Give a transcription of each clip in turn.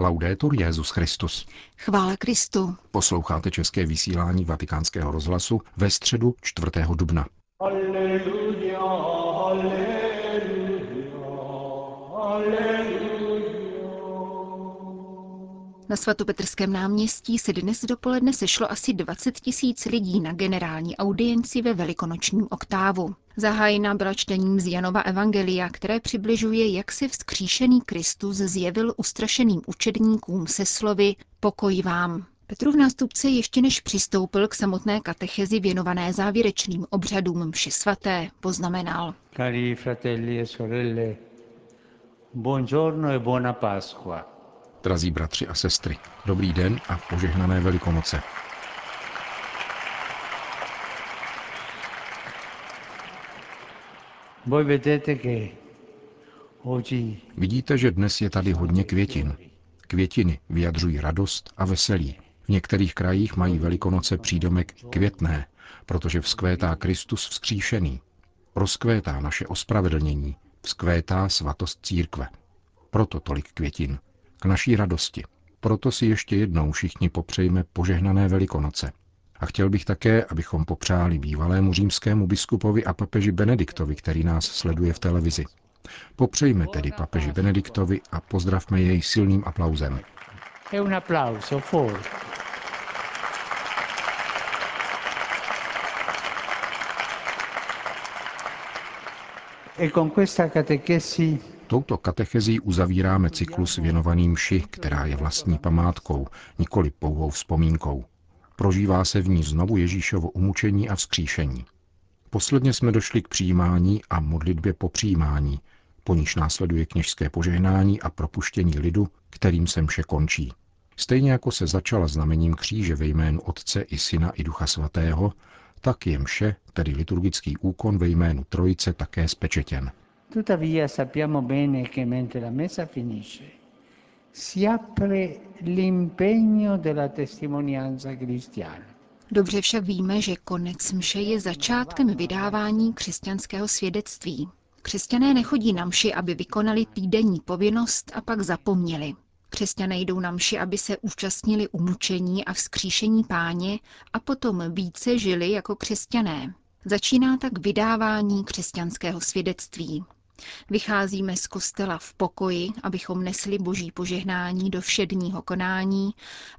Laudetur Jezus Christus. Chvála Kristu. Posloucháte české vysílání Vatikánského rozhlasu ve středu 4. dubna. Alleluja, alleluja, alleluja. Na svatopetrském náměstí se dnes dopoledne sešlo asi 20 tisíc lidí na generální audienci ve velikonočním oktávu. Zahájena byla čtením z Janova Evangelia, které přibližuje, jak se vzkříšený Kristus zjevil ustrašeným učedníkům se slovy Pokoj vám. Petrův nástupce ještě než přistoupil k samotné katechezi věnované závěrečným obřadům mši svaté, poznamenal. Cari fratelli e sorelle, buongiorno e buona Pasqua. Drazí bratři a sestry, dobrý den a požehnané Velikonoce. Vidíte, že dnes je tady hodně květin. Květiny vyjadřují radost a veselí. V některých krajích mají Velikonoce přídomek květné, protože vzkvétá Kristus vzkříšený. Rozkvétá naše ospravedlnění, vzkvétá svatost církve. Proto tolik květin k naší radosti. Proto si ještě jednou všichni popřejme požehnané Velikonoce. A chtěl bych také, abychom popřáli bývalému římskému biskupovi a papeži Benediktovi, který nás sleduje v televizi. Popřejme tedy papeži Benediktovi a pozdravme jej silným aplauzem. E un applauso, for. E con questa catechesi Touto katechezí uzavíráme cyklus věnovaný mši, která je vlastní památkou, nikoli pouhou vzpomínkou. Prožívá se v ní znovu Ježíšovo umučení a vzkříšení. Posledně jsme došli k přijímání a modlitbě po přijímání, po níž následuje kněžské požehnání a propuštění lidu, kterým se mše končí. Stejně jako se začala znamením kříže ve jménu Otce i Syna i Ducha Svatého, tak je mše, tedy liturgický úkon ve jménu Trojice, také spečetěn. Tuttavia sappiamo bene che mentre la messa finisce si apre l'impegno della testimonianza cristiana. Dobře však víme, že konec mše je začátkem vydávání křesťanského svědectví. Křesťané nechodí na mši, aby vykonali týdenní povinnost a pak zapomněli. Křesťané jdou na mši, aby se účastnili umučení a vzkříšení páně a potom více žili jako křesťané. Začíná tak vydávání křesťanského svědectví. Vycházíme z kostela v pokoji, abychom nesli boží požehnání do všedního konání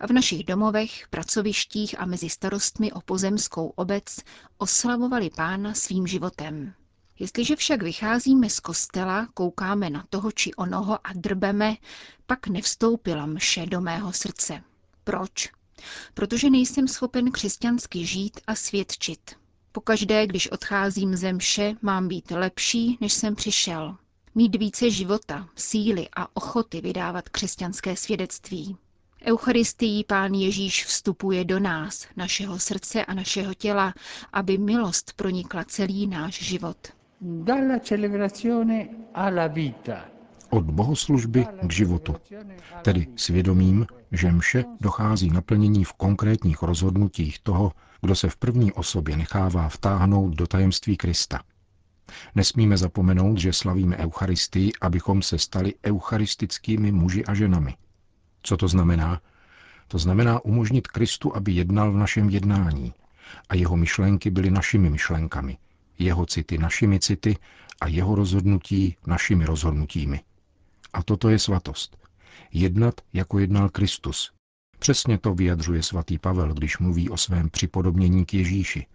a v našich domovech, pracovištích a mezi starostmi o pozemskou obec oslavovali pána svým životem. Jestliže však vycházíme z kostela, koukáme na toho či onoho a drbeme, pak nevstoupila mše do mého srdce. Proč? Protože nejsem schopen křesťansky žít a svědčit. Pokaždé, když odcházím ze mše, mám být lepší, než jsem přišel. Mít více života, síly a ochoty vydávat křesťanské svědectví. Eucharistií pán Ježíš vstupuje do nás, našeho srdce a našeho těla, aby milost pronikla celý náš život. Od bohoslužby k životu, tedy svědomím, že mše dochází naplnění v konkrétních rozhodnutích toho, kdo se v první osobě nechává vtáhnout do tajemství Krista. Nesmíme zapomenout, že slavíme Eucharistii, abychom se stali eucharistickými muži a ženami. Co to znamená? To znamená umožnit Kristu, aby jednal v našem jednání a jeho myšlenky byly našimi myšlenkami, jeho city našimi city a jeho rozhodnutí našimi rozhodnutími. A toto je svatost. Jednat, jako jednal Kristus, Přesně to vyjadřuje svatý Pavel, když mluví o svém připodobnění k Ježíši.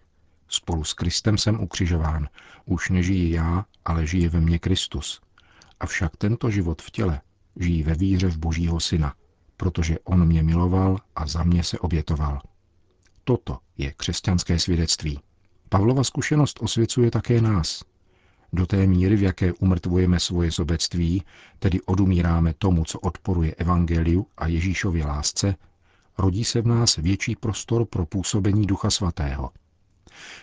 Spolu s Kristem jsem ukřižován. Už nežijí já, ale žije ve mně Kristus. Avšak tento život v těle žijí ve víře v Božího Syna, protože On mě miloval a za mě se obětoval. Toto je křesťanské svědectví. Pavlova zkušenost osvěcuje také nás. Do té míry, v jaké umrtvujeme svoje sobectví, tedy odumíráme tomu, co odporuje Evangeliu a Ježíšově lásce, rodí se v nás větší prostor pro působení Ducha Svatého.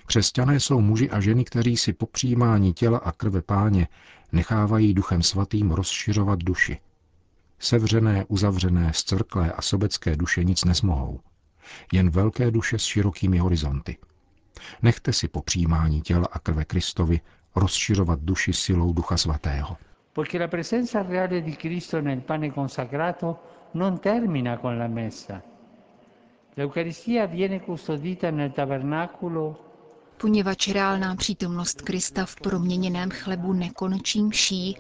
Křesťané jsou muži a ženy, kteří si po přijímání těla a krve páně nechávají Duchem Svatým rozšiřovat duši. Sevřené, uzavřené, zcrklé a sobecké duše nic nezmohou. Jen velké duše s širokými horizonty. Nechte si po přijímání těla a krve Kristovi rozšiřovat duši silou Ducha Svatého. Perché la presenza reale di Cristo nel pane consacrato non termina con la messa. L'Eucaristia viene custodita nel tabernacolo Poněvadž reálná přítomnost Krista v proměněném chlebu nekončí mší,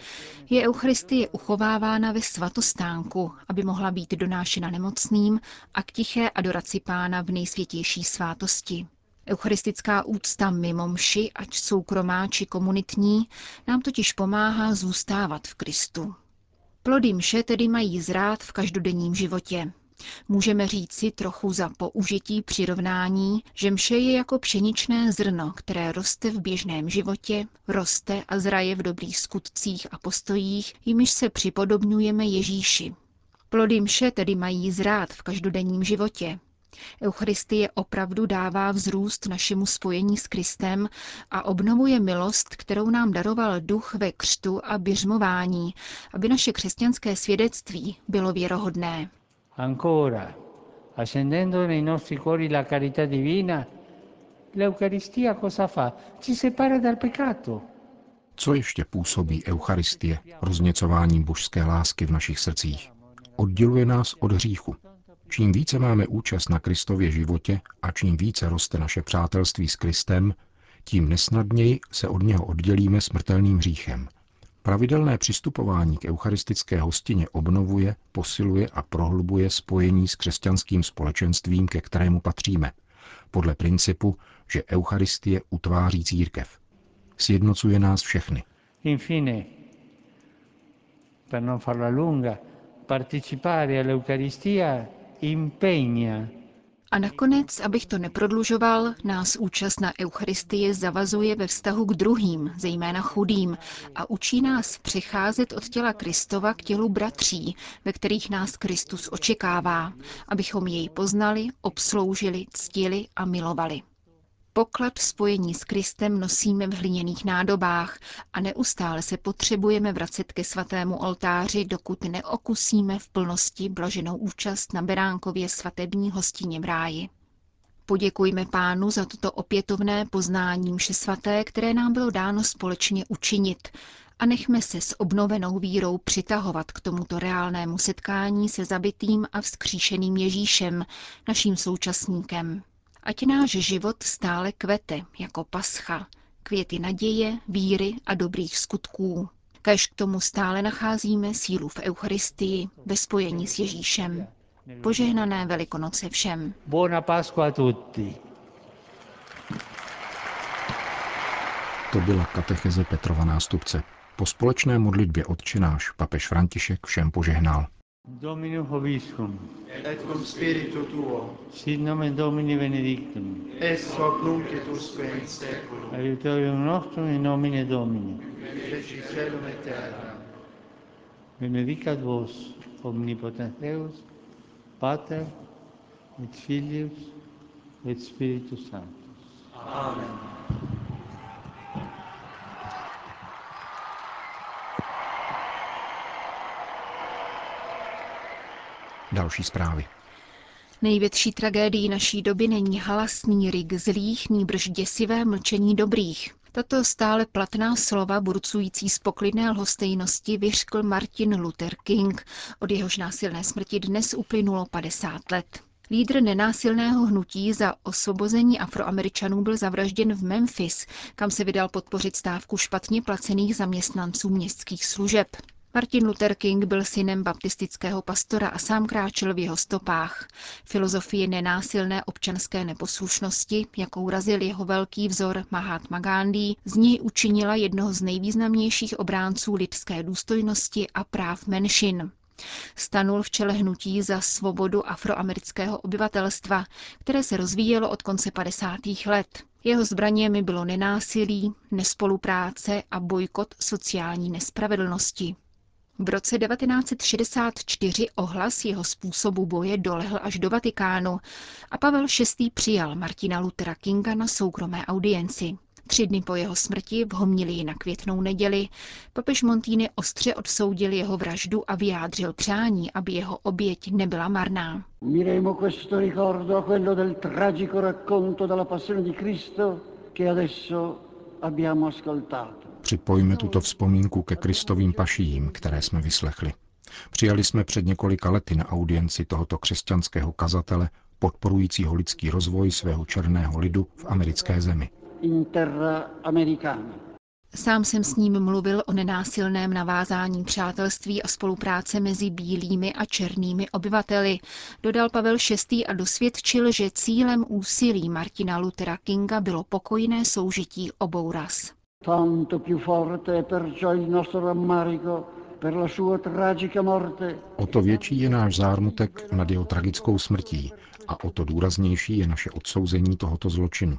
je Eucharistie uchovávána ve svatostánku, aby mohla být donášena nemocným a k tiché adoraci pána v nejsvětější svátosti. Eucharistická úcta mimo mši, ať soukromá či komunitní, nám totiž pomáhá zůstávat v Kristu. Plody mše tedy mají zrát v každodenním životě. Můžeme říci trochu za použití přirovnání, že mše je jako pšeničné zrno, které roste v běžném životě, roste a zraje v dobrých skutcích a postojích, jimiž se připodobňujeme Ježíši. Plody mše tedy mají zrát v každodenním životě, Eucharistie opravdu dává vzrůst našemu spojení s Kristem a obnovuje milost, kterou nám daroval duch ve křtu a běžmování, aby naše křesťanské svědectví bylo věrohodné. Ancora, accendendo nei nostri cuori la carità divina, l'Eucaristia cosa fa? Ci separa dal peccato. Co ještě působí Eucharistie, rozněcování božské lásky v našich srdcích? Odděluje nás od hříchu. Čím více máme účast na Kristově životě a čím více roste naše přátelství s Kristem, tím nesnadněji se od něho oddělíme smrtelným hříchem. Pravidelné přistupování k eucharistické hostině obnovuje, posiluje a prohlubuje spojení s křesťanským společenstvím, ke kterému patříme, podle principu, že Eucharistie utváří církev. Sjednocuje nás všechny. Infine, per non farla lunga, partecipare all'Eucaristia A nakonec, abych to neprodlužoval, nás účast na Eucharistii zavazuje ve vztahu k druhým, zejména chudým, a učí nás přecházet od těla Kristova k tělu bratří, ve kterých nás Kristus očekává, abychom jej poznali, obsloužili, ctili a milovali. Poklad spojení s Kristem nosíme v hliněných nádobách a neustále se potřebujeme vracet ke svatému oltáři, dokud neokusíme v plnosti blaženou účast na beránkově svatební hostině v ráji. Poděkujme pánu za toto opětovné poznání mše svaté, které nám bylo dáno společně učinit a nechme se s obnovenou vírou přitahovat k tomuto reálnému setkání se zabitým a vzkříšeným Ježíšem, naším současníkem. Ať náš život stále kvete jako pascha, květy naděje, víry a dobrých skutků. Kež k tomu stále nacházíme sílu v Eucharistii ve spojení s Ježíšem. Požehnané Velikonoce všem. Buona Pasqua a tutti. To byla katecheze Petrova nástupce. Po společné modlitbě odčenáš papež František všem požehnal. Dominum Hoviscum, et cum spiritu tuo, sit nomen Domini benedictum, ex hoc nunc et usque in seculum, aiutorium nostrum in nomine Domini. feci celum et terra. Benedicat vos, omnipotens Deus, Pater, et Filius, et Spiritus Sanctus. Amen. Další zprávy. Největší tragédií naší doby není halasný rik zlých, nýbrž děsivé mlčení dobrých. Tato stále platná slova, burcující z poklidné lhostejnosti, vyřkl Martin Luther King. Od jehož násilné smrti dnes uplynulo 50 let. Lídr nenásilného hnutí za osvobození afroameričanů byl zavražděn v Memphis, kam se vydal podpořit stávku špatně placených zaměstnanců městských služeb. Martin Luther King byl synem baptistického pastora a sám kráčel v jeho stopách. Filozofie nenásilné občanské neposlušnosti, jakou razil jeho velký vzor Mahatma Gandhi, z ní učinila jednoho z nejvýznamnějších obránců lidské důstojnosti a práv menšin. Stanul v čele hnutí za svobodu afroamerického obyvatelstva, které se rozvíjelo od konce 50. let. Jeho zbraněmi bylo nenásilí, nespolupráce a bojkot sociální nespravedlnosti. V roce 1964 ohlas jeho způsobu boje dolehl až do Vatikánu a Pavel VI. přijal Martina Luthera Kinga na soukromé audienci. Tři dny po jeho smrti v homilii na květnou neděli papež Montýny ostře odsoudil jeho vraždu a vyjádřil přání, aby jeho oběť nebyla marná. Uniremo questo ricordo a quello del tragico racconto della passione di Cristo che adesso abbiamo ascoltato. Připojme tuto vzpomínku ke Kristovým paším, které jsme vyslechli. Přijali jsme před několika lety na audienci tohoto křesťanského kazatele, podporujícího lidský rozvoj svého černého lidu v americké zemi. Sám jsem s ním mluvil o nenásilném navázání přátelství a spolupráce mezi bílými a černými obyvateli, dodal Pavel VI. a dosvědčil, že cílem úsilí Martina Luthera Kinga bylo pokojné soužití obou ras. Tanto più forte è perciò il nostro rammarico O to větší je náš zármutek nad jeho tragickou smrtí a o to důraznější je naše odsouzení tohoto zločinu.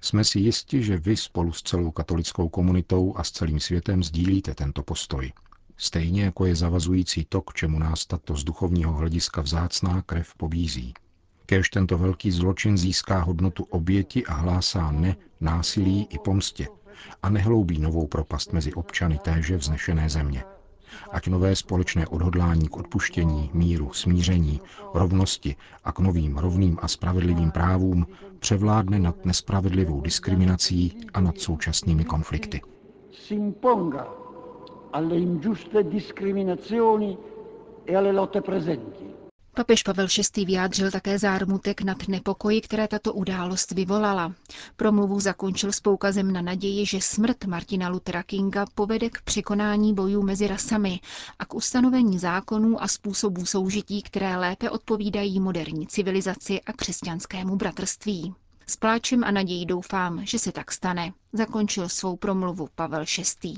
Jsme si jisti, že vy spolu s celou katolickou komunitou a s celým světem sdílíte tento postoj. Stejně jako je zavazující to, k čemu nás tato z duchovního hlediska vzácná krev pobízí. Kéž tento velký zločin získá hodnotu oběti a hlásá ne násilí i pomstě a nehloubí novou propast mezi občany téže vznešené země. Ať nové společné odhodlání k odpuštění, míru, smíření, rovnosti a k novým rovným a spravedlivým právům převládne nad nespravedlivou diskriminací a nad současnými konflikty. alle ingiuste discriminazioni e alle lotte presenti. Papež Pavel VI. vyjádřil také zármutek nad nepokoji, které tato událost vyvolala. Promluvu zakončil s poukazem na naději, že smrt Martina Luthera Kinga povede k překonání bojů mezi rasami a k ustanovení zákonů a způsobů soužití, které lépe odpovídají moderní civilizaci a křesťanskému bratrství. S pláčem a nadějí doufám, že se tak stane, zakončil svou promluvu Pavel VI.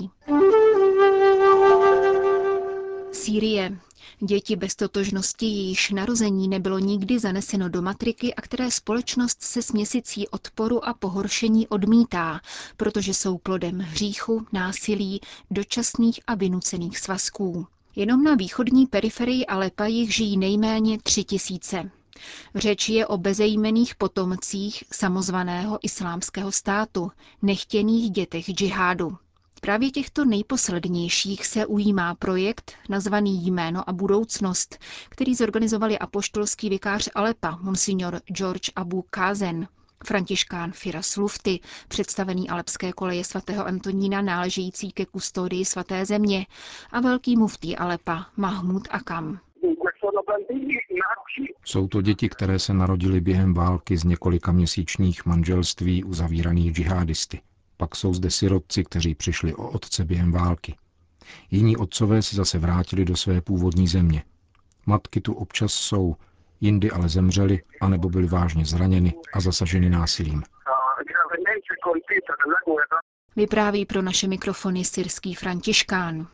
Sýrie. Děti bez totožnosti, jejíž narození nebylo nikdy zaneseno do matriky a které společnost se směsicí odporu a pohoršení odmítá, protože jsou plodem hříchu, násilí, dočasných a vynucených svazků. Jenom na východní periferii Alepa jich žijí nejméně tři tisíce. Řeč je o bezejmených potomcích samozvaného islámského státu, nechtěných dětech džihádu. Právě těchto nejposlednějších se ujímá projekt nazvaný Jméno a budoucnost, který zorganizovali apoštolský vikář Alepa, monsignor George Abu Kázen, františkán Firas Lufty, představený alepské koleje svatého Antonína náležející ke kustodii svaté země a velký muftý Alepa Mahmud Akam. Jsou to děti, které se narodily během války z několika měsíčních manželství uzavíraných džihadisty. Pak jsou zde sirotci, kteří přišli o otce během války. Jiní otcové se zase vrátili do své původní země. Matky tu občas jsou, jindy ale zemřely, anebo byly vážně zraněny a zasaženy násilím. Vypráví pro naše mikrofony syrský františkán.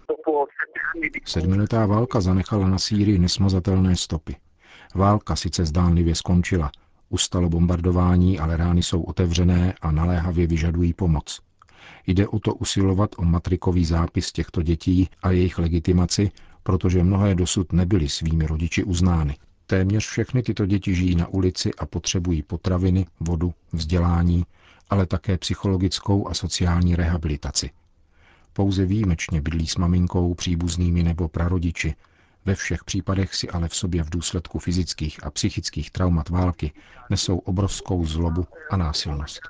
Sedmiletá válka zanechala na Sýrii nesmazatelné stopy. Válka sice zdánlivě skončila, ustalo bombardování, ale rány jsou otevřené a naléhavě vyžadují pomoc. Jde o to usilovat o matrikový zápis těchto dětí a jejich legitimaci, protože mnohé dosud nebyly svými rodiči uznány. Téměř všechny tyto děti žijí na ulici a potřebují potraviny, vodu, vzdělání, ale také psychologickou a sociální rehabilitaci. Pouze výjimečně bydlí s maminkou, příbuznými nebo prarodiči. Ve všech případech si ale v sobě v důsledku fyzických a psychických traumat války nesou obrovskou zlobu a násilnost.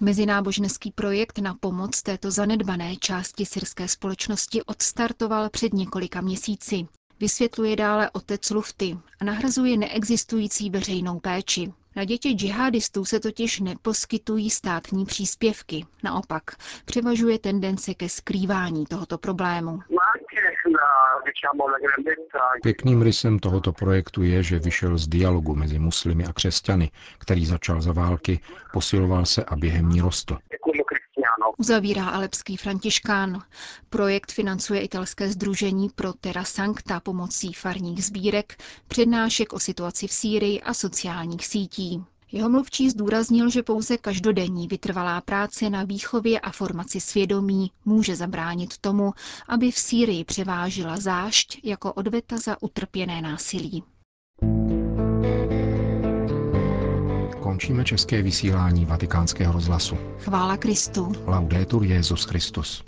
Mezináboženský projekt na pomoc této zanedbané části syrské společnosti odstartoval před několika měsíci. Vysvětluje dále otec Lufty a nahrazuje neexistující veřejnou péči. Na děti džihadistů se totiž neposkytují státní příspěvky. Naopak, převažuje tendence ke skrývání tohoto problému. Pěkným rysem tohoto projektu je, že vyšel z dialogu mezi muslimy a křesťany, který začal za války, posiloval se a během ní rostl. Uzavírá alepský františkán. Projekt financuje italské združení pro Terra Sancta pomocí farních sbírek, přednášek o situaci v Sýrii a sociálních sítí. Jeho mluvčí zdůraznil, že pouze každodenní vytrvalá práce na výchově a formaci svědomí může zabránit tomu, aby v Sýrii převážila zášť jako odveta za utrpěné násilí. Končíme české vysílání vatikánského rozhlasu. Chvála Kristu. Laudetur Jezus Christus.